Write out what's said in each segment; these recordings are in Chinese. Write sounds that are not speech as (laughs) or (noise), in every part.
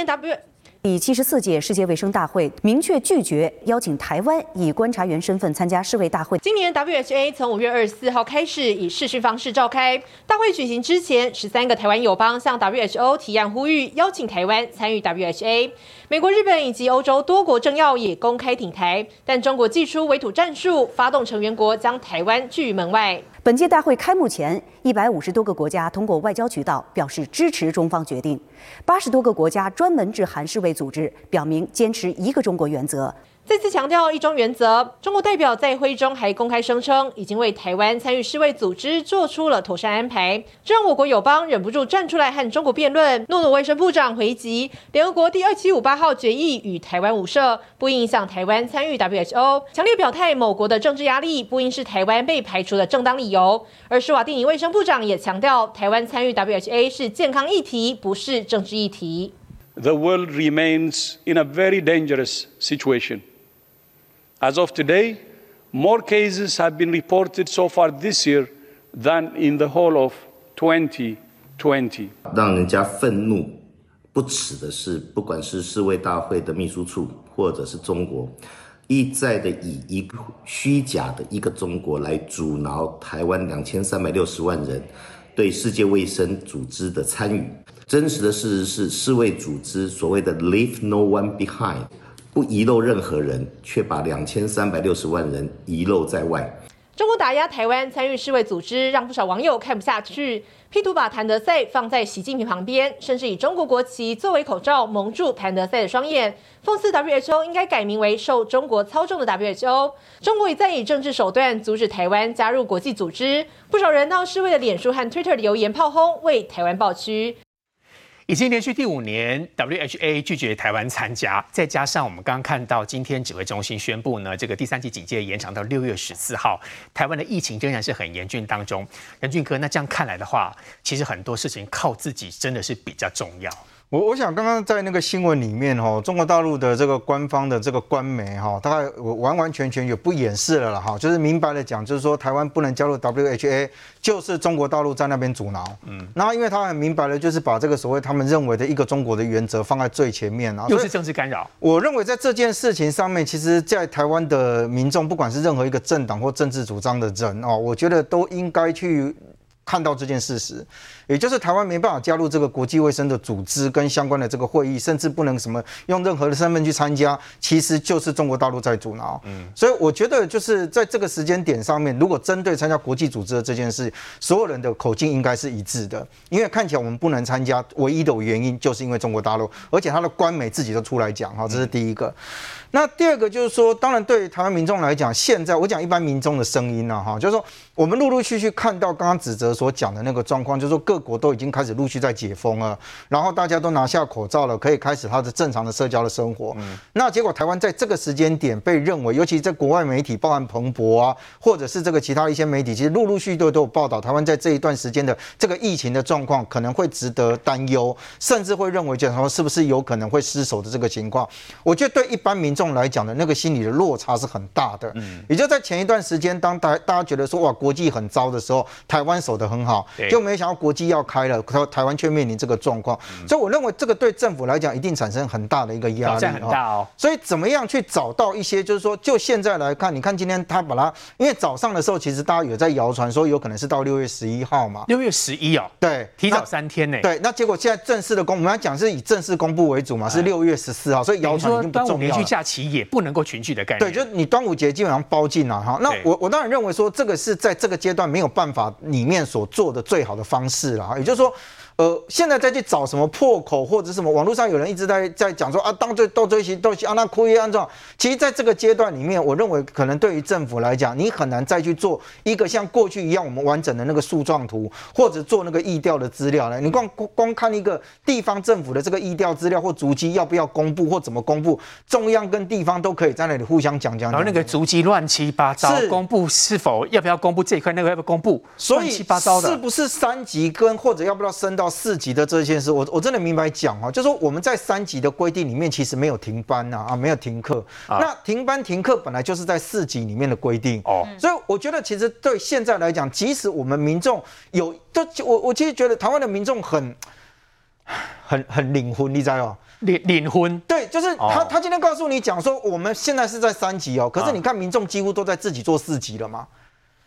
年 W 第七十四届世界卫生大会明确拒绝邀请台湾以观察员身份参加世卫大会。今年 WHA 从五月二十四号开始以视讯方式召开。大会举行之前，十三个台湾友邦向 WHO 提案呼吁邀请台湾参与 WHA。美国、日本以及欧洲多国政要也公开挺台，但中国祭出围堵战术，发动成员国将台湾拒于门外。本届大会开幕前，一百五十多个国家通过外交渠道表示支持中方决定，八十多个国家专门致函世卫组织，表明坚持一个中国原则。再次强调一中原则，中国代表在会议中还公开声称，已经为台湾参与世卫组织做出了妥善安排，这让我国友邦忍不住站出来和中国辩论。诺诺卫生部长回击，联合国第二七五八号决议与台湾无涉，不影响台湾参与 WHO，强烈表态某国的政治压力不应是台湾被排除的正当理由。而施瓦蒂尼卫生部长也强调，台湾参与 WHA 是健康议题，不是政治议题。The world remains in a very dangerous situation. As of today, more cases have been reported so far this year than in the whole of 2020. 让人家愤怒不齿的是，不管是世卫大会的秘书处，或者是中国，一再的以一个虚假的一个中国来阻挠台湾两千三百六十万人对世界卫生组织的参与。真实的事实是，世卫组织所谓的 “leave no one behind”。不遗漏任何人，却把两千三百六十万人遗漏在外。中国打压台湾参与世卫组织，让不少网友看不下去，P 图把谭德赛放在习近平旁边，甚至以中国国旗作为口罩蒙住谭德赛的双眼，讽刺 WHO 应该改名为受中国操纵的 WHO。中国也在以政治手段阻止台湾加入国际组织，不少人到世卫的脸书和 Twitter 留言炮轰，为台湾抱屈。已经连续第五年，WHA 拒绝台湾参加，再加上我们刚刚看到，今天指挥中心宣布呢，这个第三级警戒延长到六月十四号，台湾的疫情仍然是很严峻当中。任俊哥，那这样看来的话，其实很多事情靠自己真的是比较重要。我我想刚刚在那个新闻里面哈，中国大陆的这个官方的这个官媒哈，大概我完完全全也不掩饰了了哈，就是明白的讲，就是说台湾不能加入 WHA，就是中国大陆在那边阻挠。嗯，然后因为他很明白的，就是把这个所谓他们认为的一个中国的原则放在最前面啊，又是政治干扰。我认为在这件事情上面，其实，在台湾的民众，不管是任何一个政党或政治主张的人哦，我觉得都应该去看到这件事实。也就是台湾没办法加入这个国际卫生的组织跟相关的这个会议，甚至不能什么用任何的身份去参加，其实就是中国大陆在阻挠。嗯，所以我觉得就是在这个时间点上面，如果针对参加国际组织的这件事，所有人的口径应该是一致的，因为看起来我们不能参加，唯一的原因就是因为中国大陆，而且他的官媒自己都出来讲，哈，这是第一个。那第二个就是说，当然对台湾民众来讲，现在我讲一般民众的声音呢，哈，就是说我们陆陆续续看到刚刚指责所讲的那个状况，就是说各国都已经开始陆续在解封了，然后大家都拿下口罩了，可以开始他的正常的社交的生活。嗯，那结果台湾在这个时间点被认为，尤其在国外媒体，包含彭博啊，或者是这个其他一些媒体，其实陆陆续续都都有报道，台湾在这一段时间的这个疫情的状况可能会值得担忧，甚至会认为，就是说是不是有可能会失守的这个情况。我觉得对一般民众来讲的那个心理的落差是很大的。嗯，也就在前一段时间，当大大家觉得说哇国际很糟的时候，台湾守得很好，就没想到国际要开了。台台湾却面临这个状况，所以我认为这个对政府来讲一定产生很大的一个压力，很大哦。所以怎么样去找到一些，就是说，就现在来看，你看今天他把它，因为早上的时候其实大家有在谣传说有可能是到六月十一号嘛，六月十一哦，对，提早三天呢。对，那结果现在正式的公，我们要讲是以正式公布为主嘛，是六月十四号，所以谣传已经不重要了。期也不能够群聚的概念，对，就是你端午节基本上包进了哈。那我我当然认为说这个是在这个阶段没有办法里面所做的最好的方式了哈，也就是说。呃，现在再去找什么破口或者什么，网络上有人一直在在讲说啊，当最都追齐都齐啊，那哭一安状。其实，在这个阶段里面，我认为可能对于政府来讲，你很难再去做一个像过去一样我们完整的那个树状图，或者做那个疫调的资料呢。你光光看一个地方政府的这个疫调资料或足迹要不要公布或怎么公布，中央跟地方都可以在那里互相讲讲。然后那个足迹乱七八糟，是公布是否要不要公布这一块，那个要不要公布，乱七八糟的。是不是三级跟或者要不要升到？四级的这件事，我我真的明白讲哈，就是说我们在三级的规定里面，其实没有停班呐啊，没有停课。那停班停课本来就是在四级里面的规定哦，所以我觉得其实对现在来讲，即使我们民众有，就我我其实觉得台湾的民众很。很很领婚，你知道吗？领领婚，对，就是他，哦他今天告诉你讲说，我们现在是在三级哦，可是你看民众几乎都在自己做四级了嘛。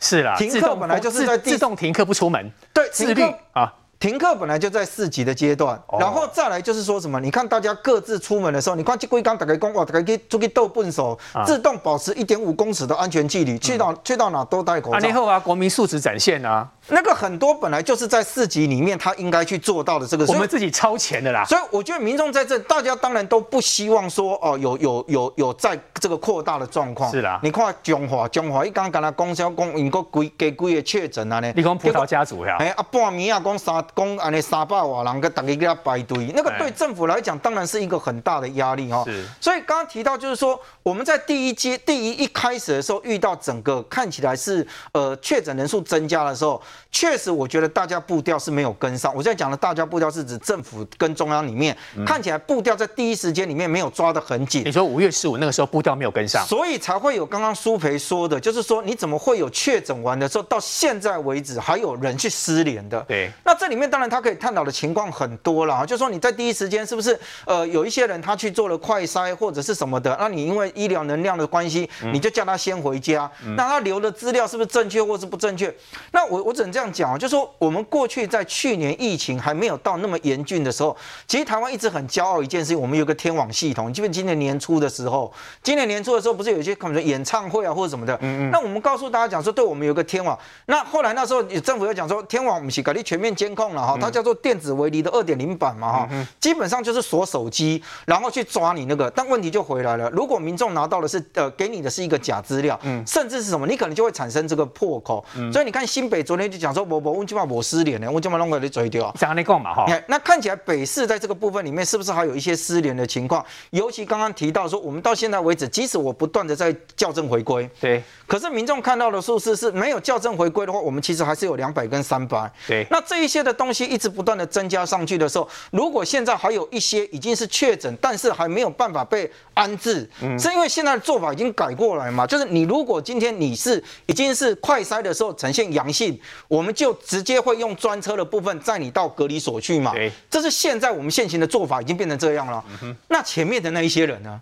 是啦，停课本来就是在自自动停课不出门，对，自律停课啊。停课本来就在四级的阶段，哦然后再来就是说什么？你看大家各自出门的时候，你看这龟刚打开公，哇，打开去出去斗笨手，啊自动保持一点五公尺的安全距离，去到去到哪都戴口罩。啊，后啊，国民素质展现啊，那个很多本来就是在市级里面他应该去做到的这个，我们自己超前的啦。所以我觉得民众在这，大家当然都不希望说哦，有有有有在这个扩大的状况。是啦，你看中华中华一刚刚才公销公，因个几几几个确诊啊呢？你讲葡萄家族呀？哎啊，半暝啊，讲三讲安尼三百万人个大家给他排队，那个对政府来讲当然是一个很大的压力哈。是。所以刚刚提到就是说，我们在第一阶第一一开始的时候遇到整个看起来是呃确诊人数增加的时候，确实我觉得大家步调是没有跟上。我现在讲的大家步调是指政府跟中央里面、嗯、看起来步调在第一时间里面没有抓得很紧。你说五月十五那个时候步调没有跟上，所以才会有刚刚苏培说的，就是说你怎么会有确诊完的时候到现在为止还有人去失联的？对。那这里面当然他可以探讨的情况很多了，就是说你在第一时间是不是呃有一些人他去做了快筛或者是什么的，那你因为医疗能量的关系，你就叫他先回家，嗯、那他留的资料是不是正确或是不正确？那我我只能这样讲啊，就是说我们过去在去年疫情还没有到那么严峻的时候，其实台湾一直很骄傲一件事情，我们有个天网系统。基本今年年初的时候，今年年初的时候不是有一些可能演唱会啊或者什么的，嗯嗯，那我们告诉大家讲说，对我们有个天网。那后来那时候政府又讲说，天网我们是搞你全面监控了哈，它叫做电子围篱的二点零版嘛哈，基本上就是锁手机，然后去抓你那个。但问题就回来了，如果民众拿到的是呃给你的是一个假资料，嗯，甚至是什么，你可能就会产生这个破口。所以你看新北昨天就讲说，我我问起码我失联了，我起码弄个你嘴掉。讲你讲嘛哈。那看起来北市在这个部分里面是不是还有一些失联的情况？尤其刚刚提到说，我们到现在为止，即使我不断的在校正回归，对，可是民众看到的数字是没有校正回归的话，我们其实还是有两百跟三百。对，那这一些的东西一直不断的增加上去的时候，如果现在还有一些已经是确诊，但是还没有办法被安置，嗯，是因为现在的做法已经改过来嘛？就是你如果今天你是已经是快筛的时候呈现阳性，我们就直接会用专车的部分载你到隔离所去嘛？对，这是现在我们现行的做法已经变成这样了。嗯，那前面的那一些人呢？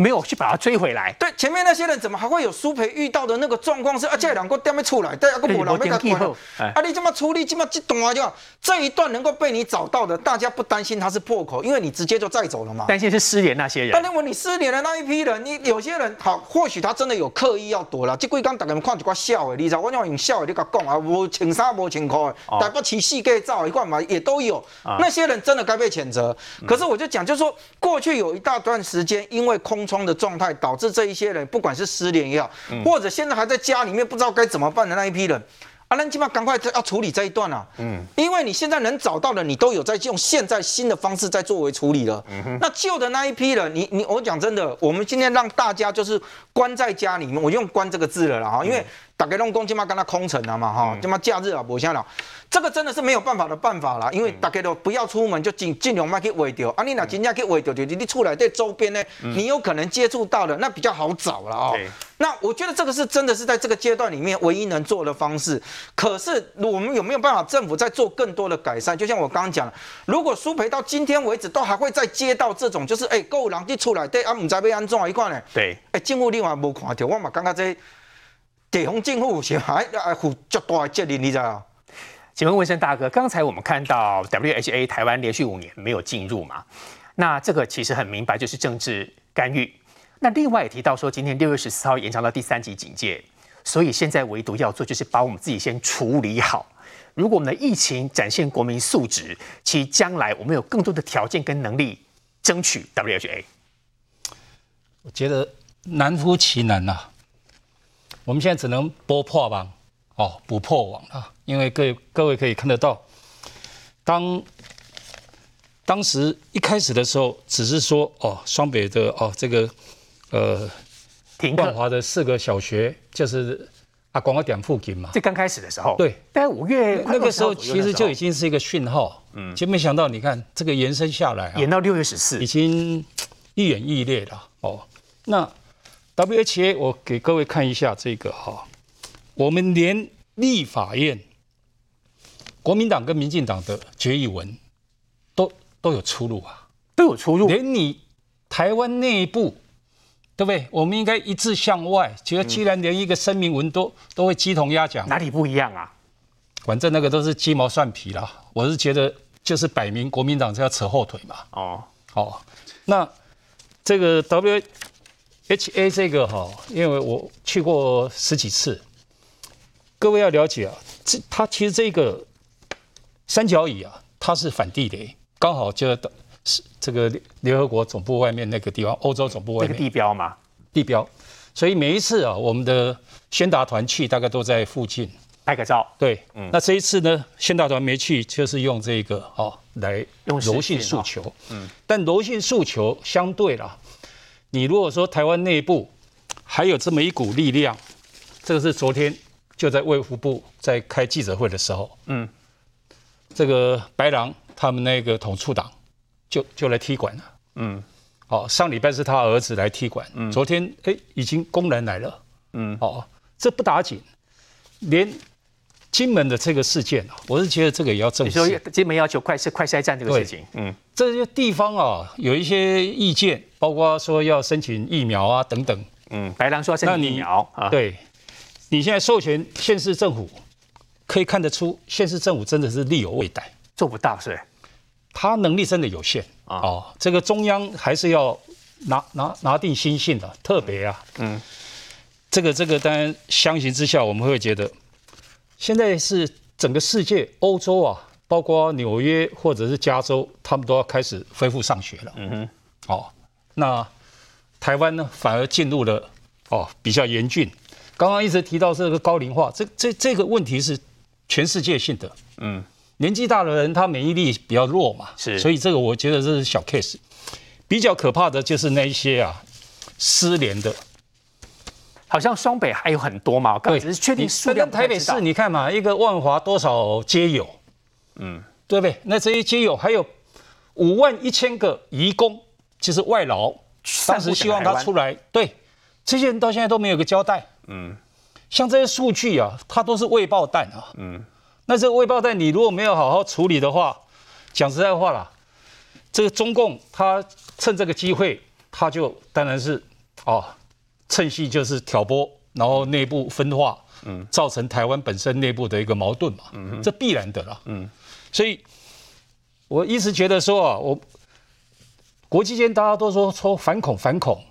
没有去把他追回来。对，前面那些人怎么还会有苏培遇到的那个状况是啊？这两个掉没出来，对啊，个无人被他关了。啊，你这么处理这么激动啊？就这一段能够被你找到的，大家不担心他是破口，因为你直接就载走了嘛。担心是失联那些人。但认为你失联的那一批人，你有些人好，或许他真的有刻意要躲了。这几刚大家看一挂笑的，你知道？我讲用笑的，你甲讲啊，无穿衫无穿裤，台北市四界走一块嘛，也都有。那些人真的该被谴责。可是我就讲，就是说过去有一大段时间，因为空窗的状态。导致这一些人，不管是失联也好，或者现在还在家里面不知道该怎么办的那一批人，啊，那起码赶快要处理这一段啊，嗯，因为你现在能找到的，你都有在用现在新的方式在作为处理了，那旧的那一批人，你你我讲真的，我们今天让大家就是关在家里面，我用“关”这个字了啦哈，因为大家拢讲起码跟他空城了嘛哈，起码假日啊，不像了。这个真的是没有办法的办法啦，因为大家都不要出门，就尽尽量卖去围掉。啊，你那真正去围掉，就你出来在周边呢，你有可能接触到的，那比较好找了啊。那我觉得这个是真的是在这个阶段里面唯一能做的方式。可是我们有没有办法政府在做更多的改善？就像我刚刚讲，如果苏培到今天为止都还会再接到这种，就是哎，够人去出来对啊，唔知被安怎一块呢？对，哎，政府另外无看到，我嘛刚刚在地方政府是还要负较大的责任，你知道？请问文生大哥，刚才我们看到 WHA 台湾连续五年没有进入嘛？那这个其实很明白，就是政治干预。那另外也提到说，今天六月十四号延长到第三级警戒，所以现在唯独要做就是把我们自己先处理好。如果我们的疫情展现国民素质，其实将来我们有更多的条件跟能力争取 WHA。我觉得难乎其难呐、啊。我们现在只能拨破网，哦，不破网啊。因为各位各位可以看得到，当当时一开始的时候，只是说哦，双北的哦这个呃，万华的四个小学就是啊，广告点附近嘛。这刚开始的时候，对，但五月那个时候其实就已经是一个讯号，嗯，就没想到你看这个延伸下来，延到六月十四，已经愈演愈烈了哦。那 WHA 我给各位看一下这个哈，我们连立法院。国民党跟民进党的决议文，都都有出入啊，都有出入，连你台湾内部，对不对？我们应该一致向外。觉得既然连一个声明文都、嗯、都会鸡同鸭讲，哪里不一样啊？反正那个都是鸡毛蒜皮啦。我是觉得就是摆明国民党是要扯后腿嘛。哦，好、哦，那这个 WHA 这个哈，因为我去过十几次，各位要了解啊，这它其实这个三角椅啊，它是反地雷，刚好就是这个联合国总部外面那个地方，欧洲总部外面。那个地标嘛，地标。所以每一次啊，我们的宣达团去，大概都在附近。拍个照，对，嗯，那这一次呢，宣达团没去，就是用这个哦来用柔性诉求，嗯，但柔性诉求相对啦，你如果说台湾内部还有这么一股力量，这个是昨天就在卫福部在开记者会的时候，嗯，这个白狼他们那个统促党就就来踢馆了，嗯，好，上礼拜是他儿子来踢馆，嗯，昨天哎已经公然来了，嗯，哦，这不打紧，连。金门的这个事件啊，我是觉得这个也要正视。你说金门要求快筛快筛站这个事情，嗯，这些地方啊有一些意见，包括说要申请疫苗啊等等。嗯，白狼说要申请疫苗啊。对，你现在授权县市政府，可以看得出县市政府真的是力有未逮，做不到是？他能力真的有限啊。哦，这个中央还是要拿拿拿定心性的，特别啊，嗯，这个这个当然相形之下，我们会觉得。现在是整个世界，欧洲啊，包括纽约或者是加州，他们都要开始恢复上学了。嗯哼，哦，那台湾呢，反而进入了哦比较严峻。刚刚一直提到这个高龄化，这这这个问题是全世界性的。嗯，年纪大的人他免疫力比较弱嘛，是，所以这个我觉得这是小 case。比较可怕的就是那一些啊失联的。好像双北还有很多嘛，对，只是确定数量。台北市你看嘛，一个万华多少街友，嗯，对不对？那这些街友还有五万一千个移工，就是外劳，当时希望他出来，对，这些人到现在都没有个交代，嗯，像这些数据啊，它都是未爆弹啊，嗯，那这个未爆弹你如果没有好好处理的话，讲实在话啦，这个中共他趁这个机会，他就当然是哦。趁隙就是挑拨，然后内部分化，嗯，造成台湾本身内部的一个矛盾嘛，嗯，这必然的啦，嗯，所以我一直觉得说啊，我国际间大家都说说反恐反恐，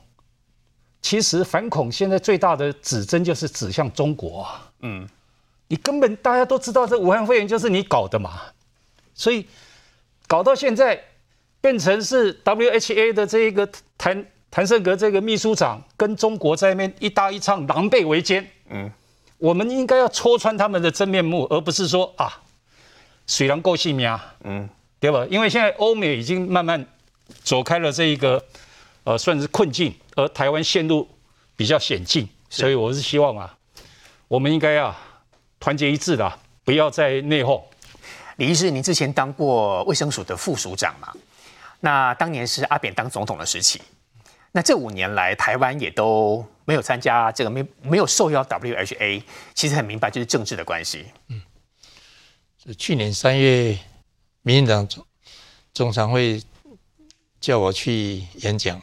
其实反恐现在最大的指针就是指向中国啊，嗯，你根本大家都知道这武汉肺炎就是你搞的嘛，所以搞到现在变成是 WHA 的这一个谭。谭胜格这个秘书长跟中国在那边一搭一唱，狼狈为奸。嗯，我们应该要戳穿他们的真面目，而不是说啊，水狼够细命。嗯，对吧？因为现在欧美已经慢慢走开了这一个呃，算是困境，而台湾陷入比较险境，所以我是希望啊，我们应该啊团结一致的，不要再内讧。李医师，您之前当过卫生署的副署长嘛？那当年是阿扁当总统的时期。那这五年来，台湾也都没有参加这个，没没有受邀 WHA，其实很明白，就是政治的关系。嗯，去年三月，民进党总中常会叫我去演讲，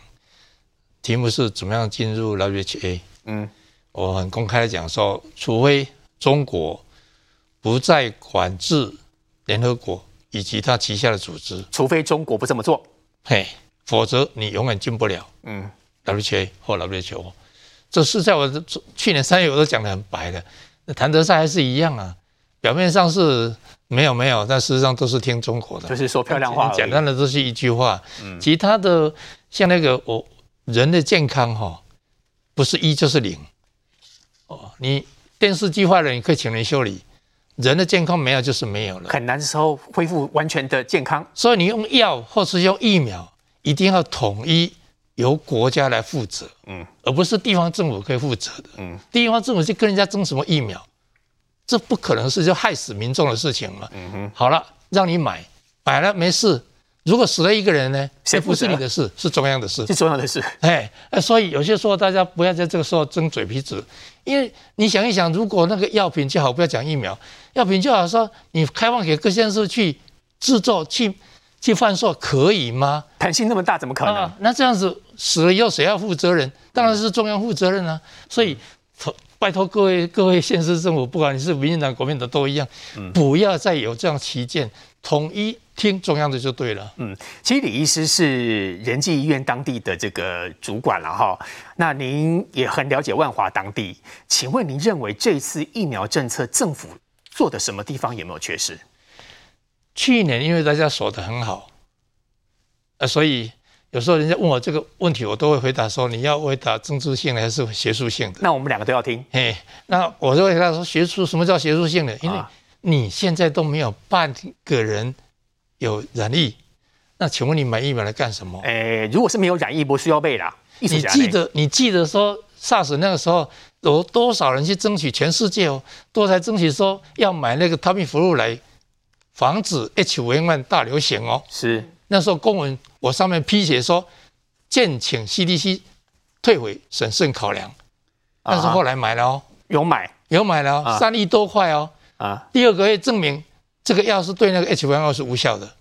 题目是怎么样进入 WHA。嗯，我很公开的讲说，除非中国不再管制联合国以及它旗下的组织，除非中国不这么做，嘿。否则你永远进不了，嗯，WHA 或 WHO，这是在我去年三月我都讲得很白的，那谭德塞还是一样啊，表面上是没有没有，但事实上都是听中国的，就是说漂亮话，简单的都是一句话，嗯，其他的像那个我人的健康哈，不是一就是零，哦，你电视机坏了你可以请人修理，人的健康没有就是没有了，很难时候恢复完全的健康，所以你用药或是用疫苗。一定要统一由国家来负责，嗯，而不是地方政府可以负责的，嗯，地方政府去跟人家争什么疫苗，这不可能是就害死民众的事情嘛，嗯哼，好了，让你买，买了没事，如果死了一个人呢？谁不是你的事，是中央的事，是中央的事，哎，所以有些时候大家不要在这个时候争嘴皮子，因为你想一想，如果那个药品就好，不要讲疫苗，药品就好说你开放给各县市去制作去。去贩售可以吗？弹性那么大，怎么可能？啊、那这样子死了以后谁要负责任？当然是中央负责任啊！所以，拜托各位各位县市政府，不管你是民进党、国民党都一样，不要再有这样旗舰，统一听中央的就对了。嗯，其实李医师是仁济医院当地的这个主管了哈。那您也很了解万华当地，请问您认为这次疫苗政策政府做的什么地方有没有缺失？去年因为大家守得很好，呃，所以有时候人家问我这个问题，我都会回答说：你要回答政治性的还是学术性的？那我们两个都要听。嘿，那我就会回答说：学术什么叫学术性的？因为你现在都没有半个人有染疫，那请问你买疫苗来干什么？诶，如果是没有染疫，不需要备啦。你记得你记得说 SARS 那个时候有多少人去争取全世界哦，都在争取说要买那个 Tamiflu 来。防止 H5N1 大流行哦，是那时候公文我上面批写说，建请 CDC 退回审慎考量，但是后来买了哦，有买。有买了哦，三亿多块哦，啊，第二个月证明这个药是对那个 H5N2 是无效的，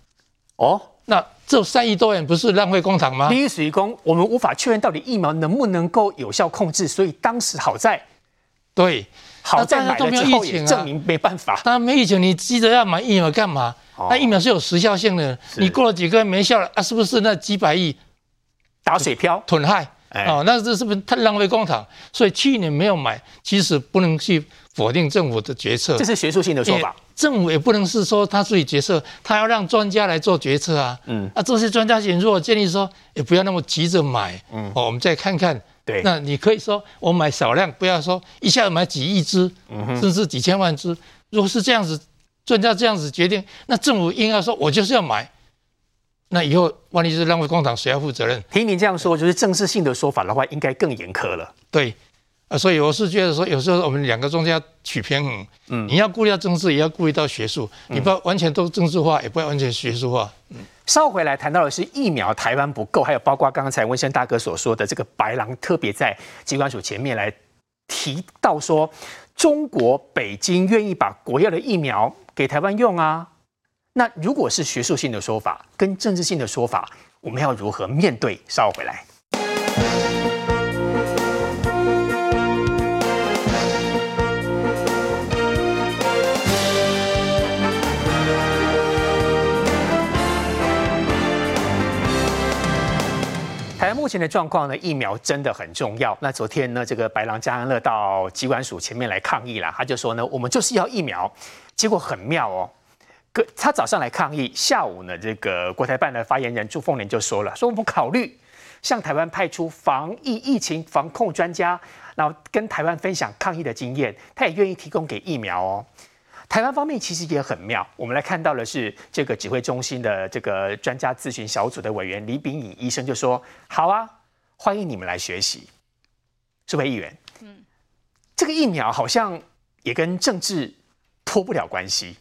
哦，那这三亿多元不是浪费公帑吗？第一属于公，我们无法确认到底疫苗能不能够有效控制，所以当时好在，对。好在买了之后也证明没办法。当然没疫情，你急着要买疫苗干嘛？那疫苗是有时效性的，你过了几个月没效了啊？是不是那几百亿打水漂损害？哦，那这是不是太浪费公帑？所以去年没有买，其实不能去否定政府的决策。这是学术性的说法。政府也不能是说他自己决策，他要让专家来做决策啊。嗯，啊，这些专家如果建议说，也不要那么急着买。嗯，哦，我们再看看。对，那你可以说我买少量，不要说一下子买几亿只，甚至几千万只。如果是这样子，专家这样子决定，那政府应该说我就是要买。那以后万一是浪费工厂，谁要负责任？听您这样说，就是正式性的说法的话，应该更严苛了。对，啊，所以我是觉得说，有时候我们两个中间要取平衡。嗯，你要顾虑到政治，也要顾虑到学术，你不要完全都政治化，也不要完全学术化。嗯。稍后回来谈到的是疫苗台湾不够，还有包括刚才温生大哥所说的这个白狼，特别在机关署前面来提到说，中国北京愿意把国药的疫苗给台湾用啊。那如果是学术性的说法跟政治性的说法，我们要如何面对？稍后回来。目前的状况呢，疫苗真的很重要。那昨天呢，这个白狼加安乐到机关署前面来抗议了，他就说呢，我们就是要疫苗。结果很妙哦，个他早上来抗议，下午呢，这个国台办的发言人朱凤莲就说了，说我们考虑向台湾派出防疫疫情防控专家，然后跟台湾分享抗疫的经验，他也愿意提供给疫苗哦。台湾方面其实也很妙，我们来看到的是这个指挥中心的这个专家咨询小组的委员李秉颖医生就说：“好啊，欢迎你们来学习。”这位议员，嗯，这个疫苗好像也跟政治脱不了关系，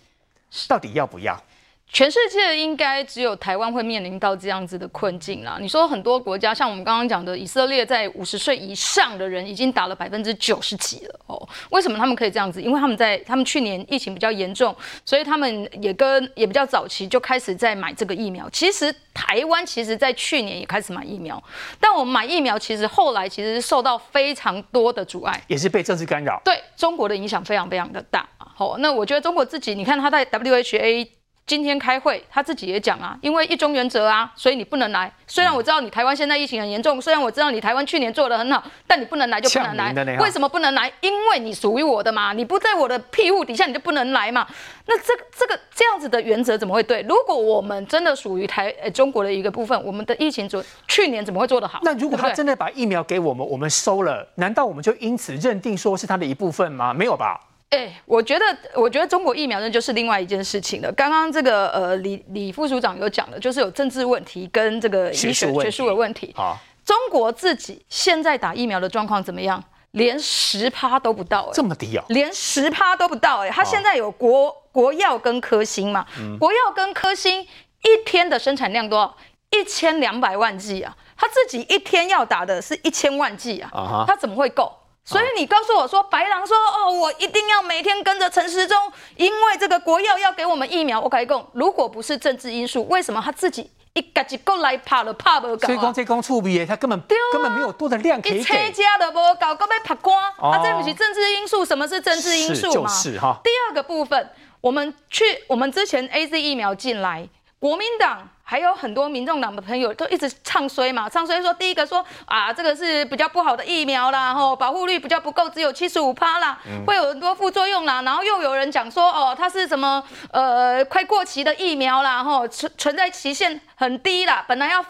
到底要不要？全世界应该只有台湾会面临到这样子的困境啦。你说很多国家，像我们刚刚讲的以色列，在五十岁以上的人已经打了百分之九十几了哦。为什么他们可以这样子？因为他们在他们去年疫情比较严重，所以他们也跟也比较早期就开始在买这个疫苗。其实台湾其实在去年也开始买疫苗，但我们买疫苗其实后来其实是受到非常多的阻碍，也是被政治干扰。对中国的影响非常非常的大。好，那我觉得中国自己，你看他在 WHA。今天开会，他自己也讲啊，因为一中原则啊，所以你不能来。虽然我知道你台湾现在疫情很严重，虽然我知道你台湾去年做的很好，但你不能来就不能来。为什么不能来？因为你属于我的嘛，你不在我的庇护底下，你就不能来嘛。那这个这个这样子的原则怎么会对？如果我们真的属于台呃中国的一个部分，我们的疫情做去年怎么会做得好？那如果他真的把疫苗给我们，我们收了，难道我们就因此认定说是他的一部分吗？没有吧。哎、欸，我觉得，我觉得中国疫苗呢，就是另外一件事情了。刚刚这个呃，李李副署长有讲的，就是有政治问题跟这个医学学术的问题。啊，中国自己现在打疫苗的状况怎么样？连十趴都不到、欸，这么低啊？连十趴都不到、欸，哎，他现在有国国药跟科兴嘛？嗯、国药跟科兴一天的生产量多少？一千两百万剂啊！他自己一天要打的是一千万剂啊！他怎么会够？所以你告诉我说，白狼说哦，我一定要每天跟着陈时中，因为这个国药要给我们疫苗。我跟你讲，如果不是政治因素，为什么他自己一个一个来怕了怕不搞？所以讲这公处比他根本、啊、根本没有多的量可以给。一车家都不搞，根本怕光。啊，这不是政治因素？什么是政治因素嘛？是就是哈。第二个部分，我们去我们之前 AZ 疫苗进来，国民党。还有很多民众党的朋友都一直唱衰嘛，唱衰说第一个说啊，这个是比较不好的疫苗啦，吼，保护率比较不够，只有七十五趴啦，会有很多副作用啦，然后又有人讲说哦，它是什么呃快过期的疫苗啦，吼，存存在期限很低啦，本来要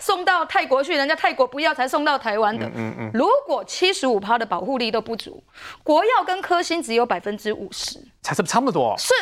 送到泰国去，人家泰国不要才送到台湾的。嗯嗯。如果七十五趴的保护力都不足，国药跟科兴只有百分之五十，才是差不多。是。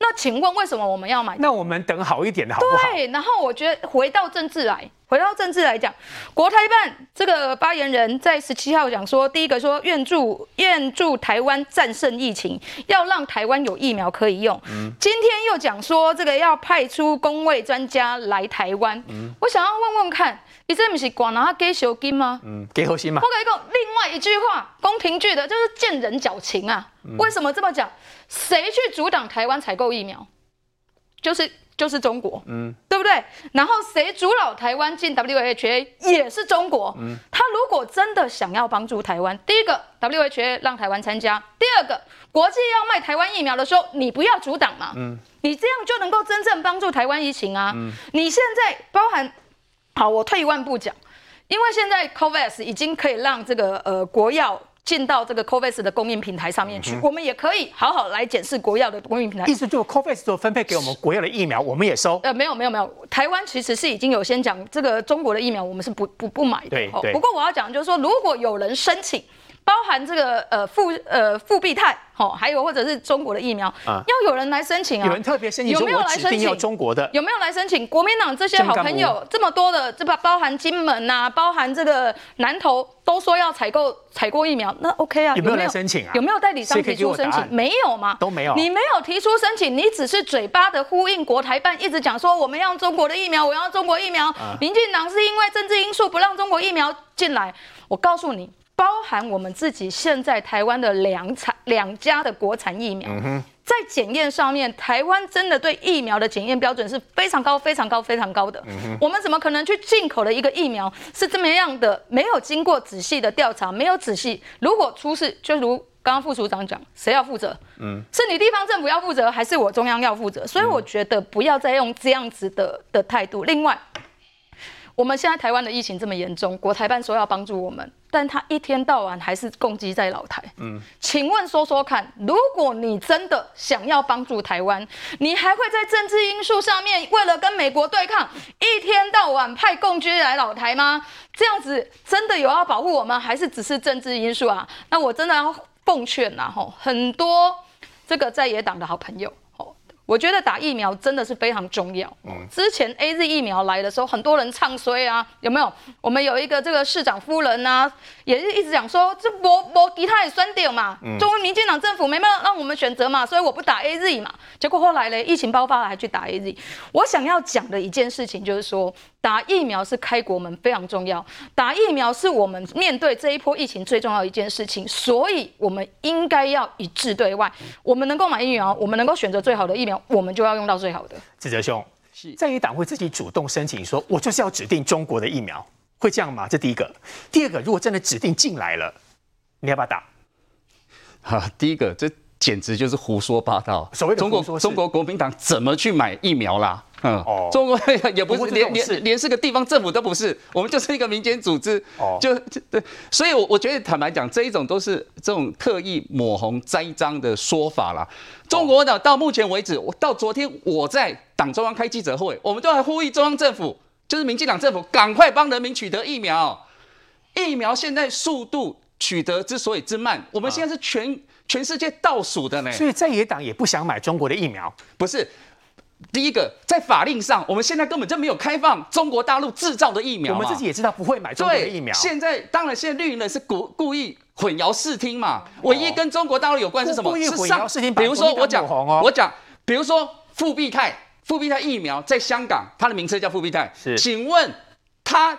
那请问为什么我们要买？那我们等好一点的好不好？对，然后我觉得回到政治来，回到政治来讲，国台办这个发言人在十七号讲说，第一个说愿助愿助台湾战胜疫情，要让台湾有疫苗可以用。嗯。今天又讲说这个要派出公卫专家来台湾。嗯。我想要问问看，你这不是管了他给小金吗？嗯，给好心嘛。我跟你讲，另外一句话，宫廷剧的就是见人矫情啊。嗯。为什么这么讲？谁去阻挡台湾采购疫苗？就是就是中国，嗯，对不对？然后谁阻扰台湾进 WHA 也是中国，嗯。他如果真的想要帮助台湾，第一个 WHA 让台湾参加，第二个国际要卖台湾疫苗的时候，你不要阻挡嘛，嗯。你这样就能够真正帮助台湾疫情啊。嗯。你现在包含，好，我退一万步讲，因为现在 COVAX 已经可以让这个呃国药。进到这个 COVAX 的供应平台上面去，嗯、我们也可以好好来检视国药的供应平台。意思就是 COVAX 所分配给我们国药的疫苗，我们也收。呃，没有没有没有，台湾其实是已经有先讲这个中国的疫苗，我们是不不不买的。对对。不过我要讲就是说，如果有人申请。包含这个呃复呃复必泰，吼，还有或者是中国的疫苗，啊、要有人来申请啊。有人特别申请，有没有来申请？中国的有没有来申请？国民党这些好朋友这么多的，这包包含金门呐、啊，包含这个南投，都说要采购采购疫苗，那 OK 啊？有没有来申请啊？有没有代理商提出申请？没有吗？都没有。你没有提出申请，你只是嘴巴的呼应国台办，一直讲说我们要中国的疫苗，我要中国疫苗。啊、民进党是因为政治因素不让中国疫苗进来，我告诉你。包含我们自己现在台湾的两产两家的国产疫苗，在检验上面，台湾真的对疫苗的检验标准是非常高、非常高、非常高的。我们怎么可能去进口的一个疫苗是这么样的？没有经过仔细的调查，没有仔细，如果出事，就如刚刚副署长讲，谁要负责？嗯，是你地方政府要负责，还是我中央要负责？所以我觉得不要再用这样子的的态度。另外。我们现在台湾的疫情这么严重，国台办说要帮助我们，但他一天到晚还是攻击在老台。嗯，请问说说看，如果你真的想要帮助台湾，你还会在政治因素上面为了跟美国对抗，一天到晚派共军来老台吗？这样子真的有要保护我们，还是只是政治因素啊？那我真的要奉劝呐，吼，很多这个在野党的好朋友。我觉得打疫苗真的是非常重要。嗯，之前 AZ 疫苗来的时候，很多人唱衰啊，有没有？我们有一个这个市长夫人啊，也是一直讲说，这博博其他的选择嘛，中国民进党政府没办法让我们选择嘛，所以我不打 AZ 嘛。结果后来呢，疫情爆发了还去打 AZ。我想要讲的一件事情就是说。打疫苗是开国门，非常重要。打疫苗是我们面对这一波疫情最重要的一件事情，所以我们应该要一致对外。我们能够买疫苗，我们能够选择最好的疫苗，我们就要用到最好的。志哲兄，是在野党会自己主动申请说，我就是要指定中国的疫苗，会这样吗？这第一个。第二个，如果真的指定进来了，你要不要打？好，第一个，这简直就是胡说八道。所谓的中国，中国国民党怎么去买疫苗啦？嗯，哦，中国 (laughs) 也不是连连连是个地方政府都不是，我们就是一个民间组织，哦，就对，所以，我我觉得坦白讲，这一种都是这种刻意抹红栽赃的说法啦。中国呢，到目前为止，我到昨天我在党中央开记者会，我们都还呼吁中央政府，就是民进党政府，赶快帮人民取得疫苗。疫苗现在速度取得之所以之慢，我们现在是全全世界倒数的呢。所以在野党也不想买中国的疫苗，不是。第一个，在法令上，我们现在根本就没有开放中国大陆制造的疫苗。我们自己也知道不会买中国的疫苗。现在当然，现在绿营呢是故故意混淆视听嘛。唯一跟中国大陆有关是什么？故意混淆视听。比如说我讲，我讲，比如说复必泰，复必泰疫苗在香港，它的名称叫复必泰。是，请问它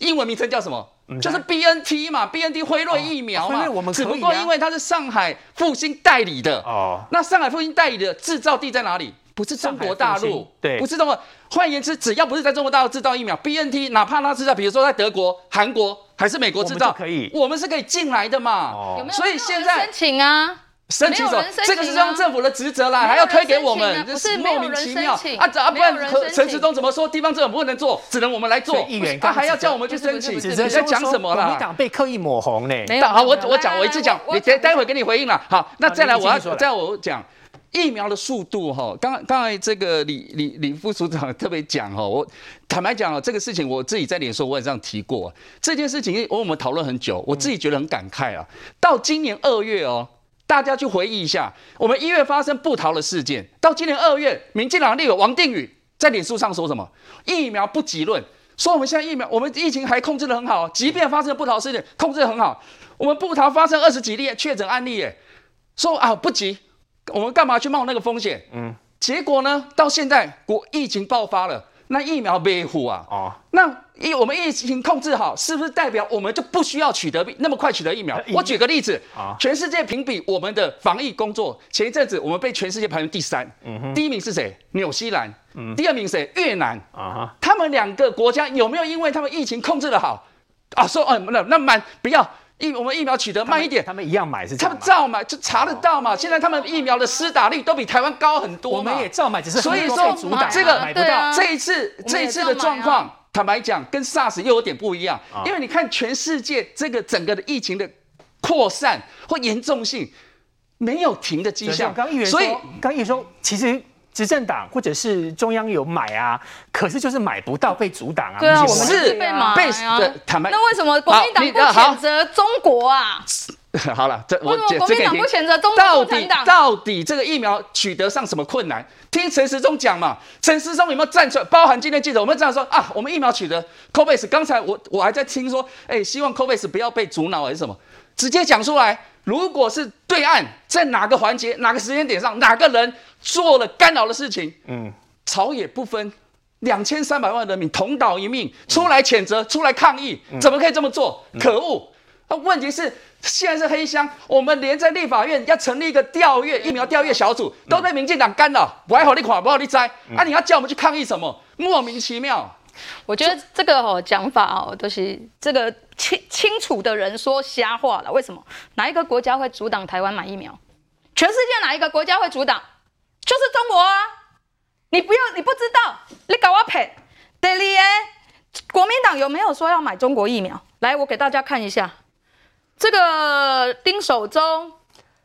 英文名称叫什么？就是 B N T 嘛，B N T 辉瑞疫苗嘛。我们只不过因为它是上海复兴代理的哦。那上海复兴代理的制造地在哪里？不是中国大陆，对，不是中国。换言之，只要不是在中国大陆制造疫苗，B N T 哪怕它制造，比如说在德国、韩国还是美国制造，可以，我们是可以进来的嘛。哦。所以现在申请啊。申请什么？这个是中央政府的职责啦，还要推给我们，这是莫名其妙啊！啊，不然陈时中怎么说？地方政府不能做，只能我们来做。议员他还要叫我们去申请，你在讲什么啦？国民党被刻意抹红呢？没有。好，我我讲，我一直讲，你待待会给你回应了。好，那再来，我要再我讲疫苗的速度哈。刚刚才这个李李李副署长特别讲哈，我坦白讲哦，这个事情我自己在脸书我也这样提过。这件事情我我们讨论很久，我自己觉得很感慨啊。到今年二月哦。大家去回忆一下，我们一月发生布桃的事件，到今年二月，民进党立委王定宇在脸书上说什么？疫苗不急论，说我们现在疫苗，我们疫情还控制得很好，即便发生部桃事件，控制的很好。我们布桃发生二十几例确诊案例，耶，说啊不急，我们干嘛去冒那个风险？嗯，结果呢，到现在国疫情爆发了。那疫苗没护啊？哦，那疫我们疫情控制好，是不是代表我们就不需要取得那么快取得疫苗？我举个例子啊，全世界评比我们的防疫工作，前一阵子我们被全世界排名第三，嗯哼，第一名是谁？纽西兰，嗯，第二名谁？越南啊，他们两个国家有没有因为他们疫情控制的好啊？说，嗯，那那满不要。疫我们疫苗取得慢一点，他们一样买是这样，他们照买就查得到嘛。现在他们疫苗的施打率都比台湾高很多，我们也照买，只是所以说这个买不到。这一次这一次的状况，坦白讲跟 SARS 又有点不一样，因为你看全世界这个整个的疫情的扩散或严重性没有停的迹象。所以刚议员说，其实。执政党或者是中央有买啊，可是就是买不到，被阻挡啊。对啊，我们是被买啊。坦白，那为什么国民党不谴责中国啊？(laughs) 好了，这我国民党不谴责中国到底到底这个疫苗取得上什么困难？听陈时中讲嘛。陈时中有没有站出来？包含今天记者，我们这样说啊，我们疫苗取得 COVAX。刚才我我还在听说，哎、欸，希望 COVAX 不要被阻挠还是什么？直接讲出来。如果是对岸在哪个环节、哪个时间点上，哪个人做了干扰的事情，嗯，朝野不分，两千三百万人民同岛一命，出来谴责、出来抗议，怎么可以这么做？可恶！那问题是现在是黑箱，我们连在立法院要成立一个调阅疫苗调阅小组，都被民进党干扰，不爱好你垮，不好你栽，啊，你要叫我们去抗议什么？莫名其妙。我觉得这个哦讲法哦都是这个清清楚的人说瞎话了。为什么？哪一个国家会阻挡台湾买疫苗？全世界哪一个国家会阻挡？就是中国啊！你不要，你不知道，你搞我骗。第二，国民党有没有说要买中国疫苗？来，我给大家看一下，这个丁守中、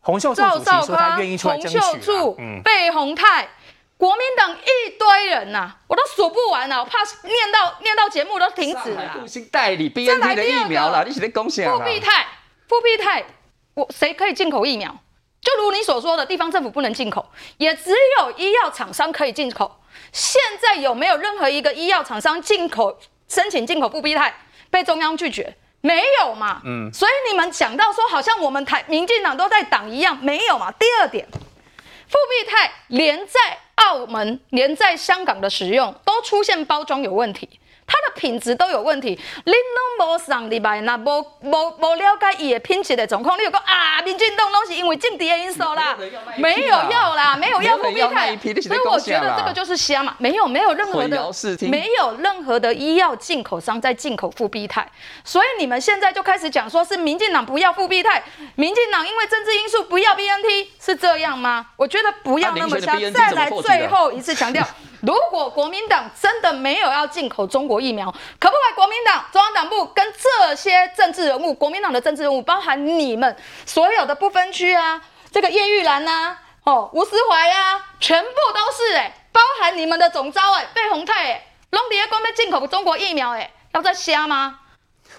洪秀柱主席说他愿意出来争取、啊、洪秀柱、费鸿泰。国民党一堆人呐、啊，我都数不完了，我怕念到念到节目都停止了。代理 BNT 的疫苗了，你是在恭喜啊？复必泰，复必泰，我谁可以进口疫苗？就如你所说的，地方政府不能进口，也只有医药厂商可以进口。现在有没有任何一个医药厂商进口申请进口复必泰被中央拒绝？没有嘛？嗯。所以你们讲到说，好像我们台民进党都在挡一样，没有嘛？第二点，复必泰连在。澳门连在香港的使用都出现包装有问题，它的品质都有问题。你拢无上礼拜那无无无了解伊的品质的状况，你有讲啊，民进党拢是因为政治的因素啦，没有要啦，没有要复必泰，所以我觉得这个就是瞎嘛，没有没有任何的没有任何的医药进口商在进口复必泰，所以你们现在就开始讲说是民进党不要复必泰，民进党因为政治因素不要 BNT 是这样吗？我觉得不要那么瞎，再来最后一次强调。(laughs) 如果国民党真的没有要进口中国疫苗，可不可以国民党中央党部跟这些政治人物，国民党的政治人物，包含你们所有的不分区啊，这个叶玉兰呐、啊，哦，吴思怀呀，全部都是哎、包含你们的总召哎，费鸿泰哎，拢底下公被进口中国疫苗哎，要再瞎吗？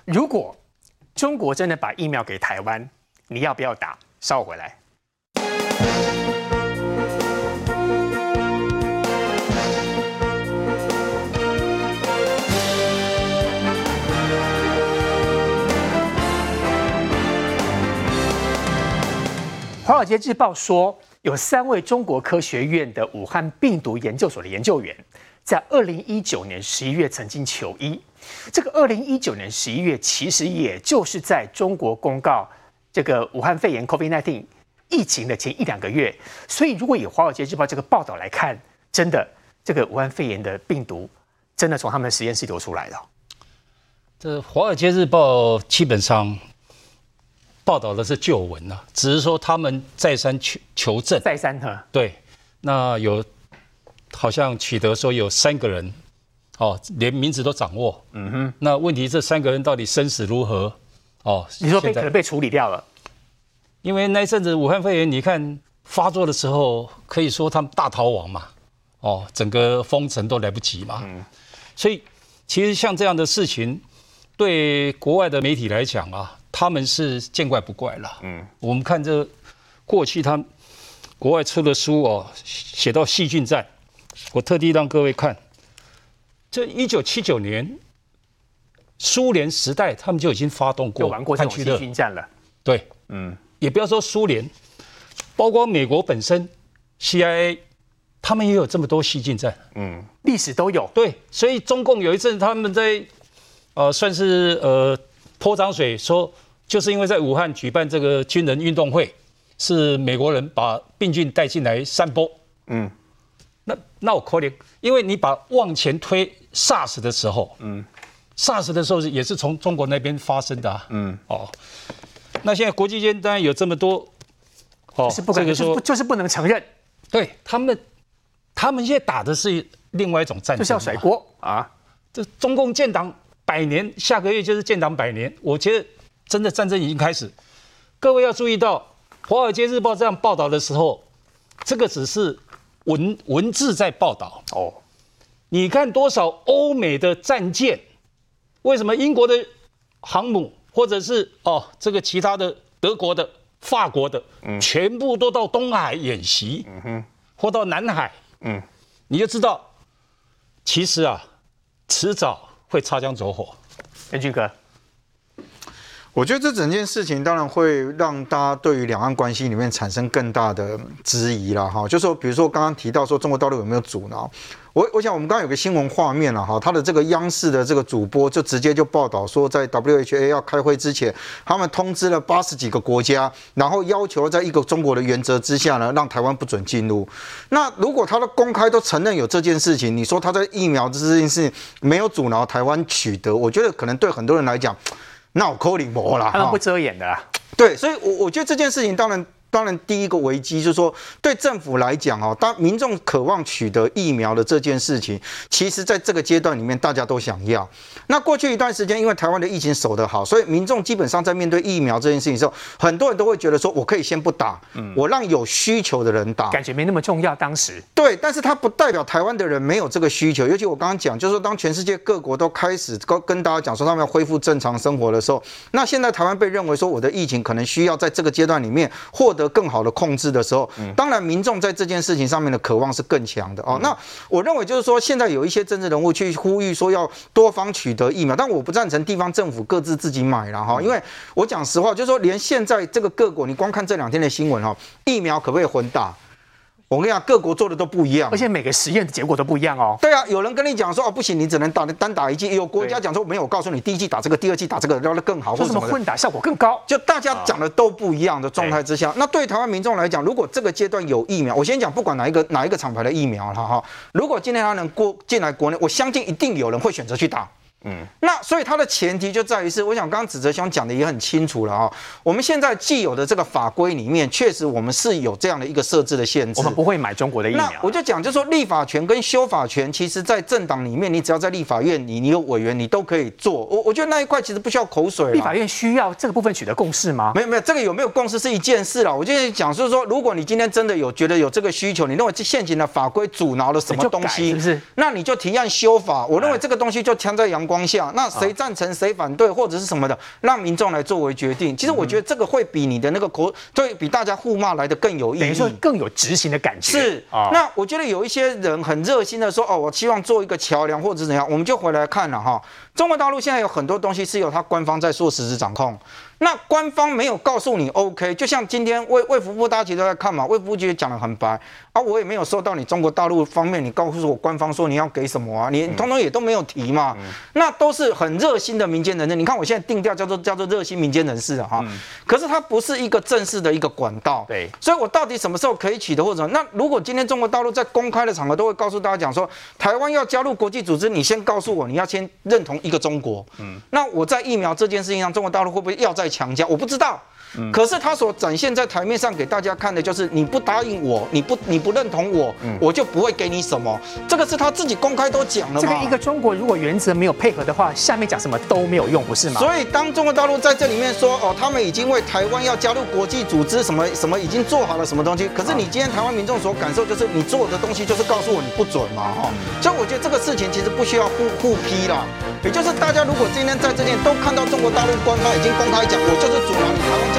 如果中国真的把疫苗给台湾，你要不要打？稍后回来。《华尔街日报》说，有三位中国科学院的武汉病毒研究所的研究员，在二零一九年十一月曾经求医，这个二零一九年十一月，其实也就是在中国公告这个武汉肺炎 （COVID-19） 疫情的前一两个月。所以，如果以《华尔街日报》这个报道来看，真的这个武汉肺炎的病毒真的从他们的实验室流出来了。这《华尔街日报》基本上报道的是旧闻啊，只是说他们再三求求证，再三哈，对，那有好像取得说有三个人，哦，连名字都掌握，嗯哼，那问题这三个人到底生死如何？哦，你说被可能被处理掉了，因为那一阵子武汉肺炎，你看发作的时候，可以说他们大逃亡嘛，哦，整个封城都来不及嘛，嗯，所以其实像这样的事情。对国外的媒体来讲啊，他们是见怪不怪了。嗯，我们看这过去他国外出的书哦，写到细菌战，我特地让各位看，这一九七九年苏联时代，他们就已经发动过玩过这种细菌战了。对，嗯，也不要说苏联，包括美国本身 CIA，他们也有这么多细菌战。嗯，历史都有。对，所以中共有一阵他们在。呃，算是呃泼脏水，说就是因为在武汉举办这个军人运动会，是美国人把病菌带进来散播。嗯，那那我可怜，因为你把往前推 SARS 的时候，嗯，SARS 的时候也是从中国那边发生的啊。嗯，哦，那现在国际间当然有这么多，哦，是不可以说，就是不能承认，对他们，他们现在打的是另外一种战争，就是要甩锅啊，这中共建党。百年，下个月就是建党百年。我觉得真的战争已经开始。各位要注意到，《华尔街日报》这样报道的时候，这个只是文文字在报道哦。你看多少欧美的战舰？为什么英国的航母，或者是哦这个其他的德国的、法国的，嗯，全部都到东海演习，嗯哼，或到南海，嗯，你就知道，其实啊，迟早。会擦枪走火，元俊哥，我觉得这整件事情当然会让大家对于两岸关系里面产生更大的质疑了哈。就是说比如说刚刚提到说中国大陆有没有阻挠？我我想我们刚刚有个新闻画面了哈，他的这个央视的这个主播就直接就报道说，在 WHA 要开会之前，他们通知了八十几个国家，然后要求在一个中国的原则之下呢，让台湾不准进入。那如果他的公开都承认有这件事情，你说他在疫苗这件事情没有阻挠台湾取得，我觉得可能对很多人来讲，那我扣你膜了。他们不遮掩的啦。对，所以，我我觉得这件事情当然。当然，第一个危机就是说，对政府来讲哦，当民众渴望取得疫苗的这件事情，其实在这个阶段里面，大家都想要。那过去一段时间，因为台湾的疫情守得好，所以民众基本上在面对疫苗这件事情的时候，很多人都会觉得说，我可以先不打，我让有需求的人打，感觉没那么重要。当时对，但是它不代表台湾的人没有这个需求。尤其我刚刚讲，就是说，当全世界各国都开始跟跟大家讲说他们要恢复正常生活的时候，那现在台湾被认为说，我的疫情可能需要在这个阶段里面获得更好的控制。的时候，当然民众在这件事情上面的渴望是更强的哦。那我认为就是说，现在有一些政治人物去呼吁说要多方取得疫苗，但我不赞成地方政府各自自己买了哈。因为我讲实话，就是说，连现在这个各国，你光看这两天的新闻哈，疫苗可不可以混打？我跟你讲，各国做的都不一样，而且每个实验的结果都不一样哦。对啊，有人跟你讲说哦，不行，你只能打单打一剂；有国家讲说没有，我告诉你，第一剂打这个，第二剂打这个，然后更好，或者什么混打效果更高。就大家讲的都不一样的状态之下，那对台湾民众来讲，如果这个阶段有疫苗，我先讲不管哪一个哪一个厂牌的疫苗了哈，如果今天他能过进来国内，我相信一定有人会选择去打。嗯，那所以它的前提就在于是，我想刚刚子哲兄讲的也很清楚了啊。我们现在既有的这个法规里面，确实我们是有这样的一个设置的限制。我们不会买中国的疫苗。那我就讲，就是说立法权跟修法权，其实在政党里面，你只要在立法院，你你有委员，你都可以做。我我觉得那一块其实不需要口水。立法院需要这个部分取得共识吗？没有没有，这个有没有共识是一件事了。我就讲，就是说，如果你今天真的有觉得有这个需求，你认为这现行的法规阻挠了什么东西，是不是？那你就提案修法。我认为这个东西就枪在阳光下，那谁？赞成谁反对，或者是什么的，让民众来作为决定。其实我觉得这个会比你的那个国，对比大家互骂来的更有意义，等于说更有执行的感觉。是啊，那我觉得有一些人很热心的说，哦，我希望做一个桥梁或者怎样，我们就回来看了哈。中国大陆现在有很多东西是由他官方在做实质掌控。那官方没有告诉你 OK，就像今天卫卫福部大家其实都在看嘛，卫福部其实讲得很白啊，我也没有收到你中国大陆方面，你告诉我官方说你要给什么啊，你通通也都没有提嘛，嗯、那都是很热心的民间人士。你看我现在定调叫做叫做热心民间人士啊哈，嗯、可是它不是一个正式的一个管道，对，所以我到底什么时候可以取得或者那如果今天中国大陆在公开的场合都会告诉大家讲说，台湾要加入国际组织，你先告诉我你要先认同一个中国，嗯，那我在疫苗这件事情上，中国大陆会不会要再强加？我不知道。可是他所展现在台面上给大家看的，就是你不答应我，你不你不认同我，我就不会给你什么。这个是他自己公开都讲了。这个一个中国如果原则没有配合的话，下面讲什么都没有用，不是吗？所以当中国大陆在这里面说哦，他们已经为台湾要加入国际组织什么什么已经做好了什么东西，可是你今天台湾民众所感受就是你做的东西就是告诉我你不准嘛哈。所以我觉得这个事情其实不需要互互批啦，也就是大家如果今天在这边都看到中国大陆官方已经公开讲，我就是阻挠你台湾。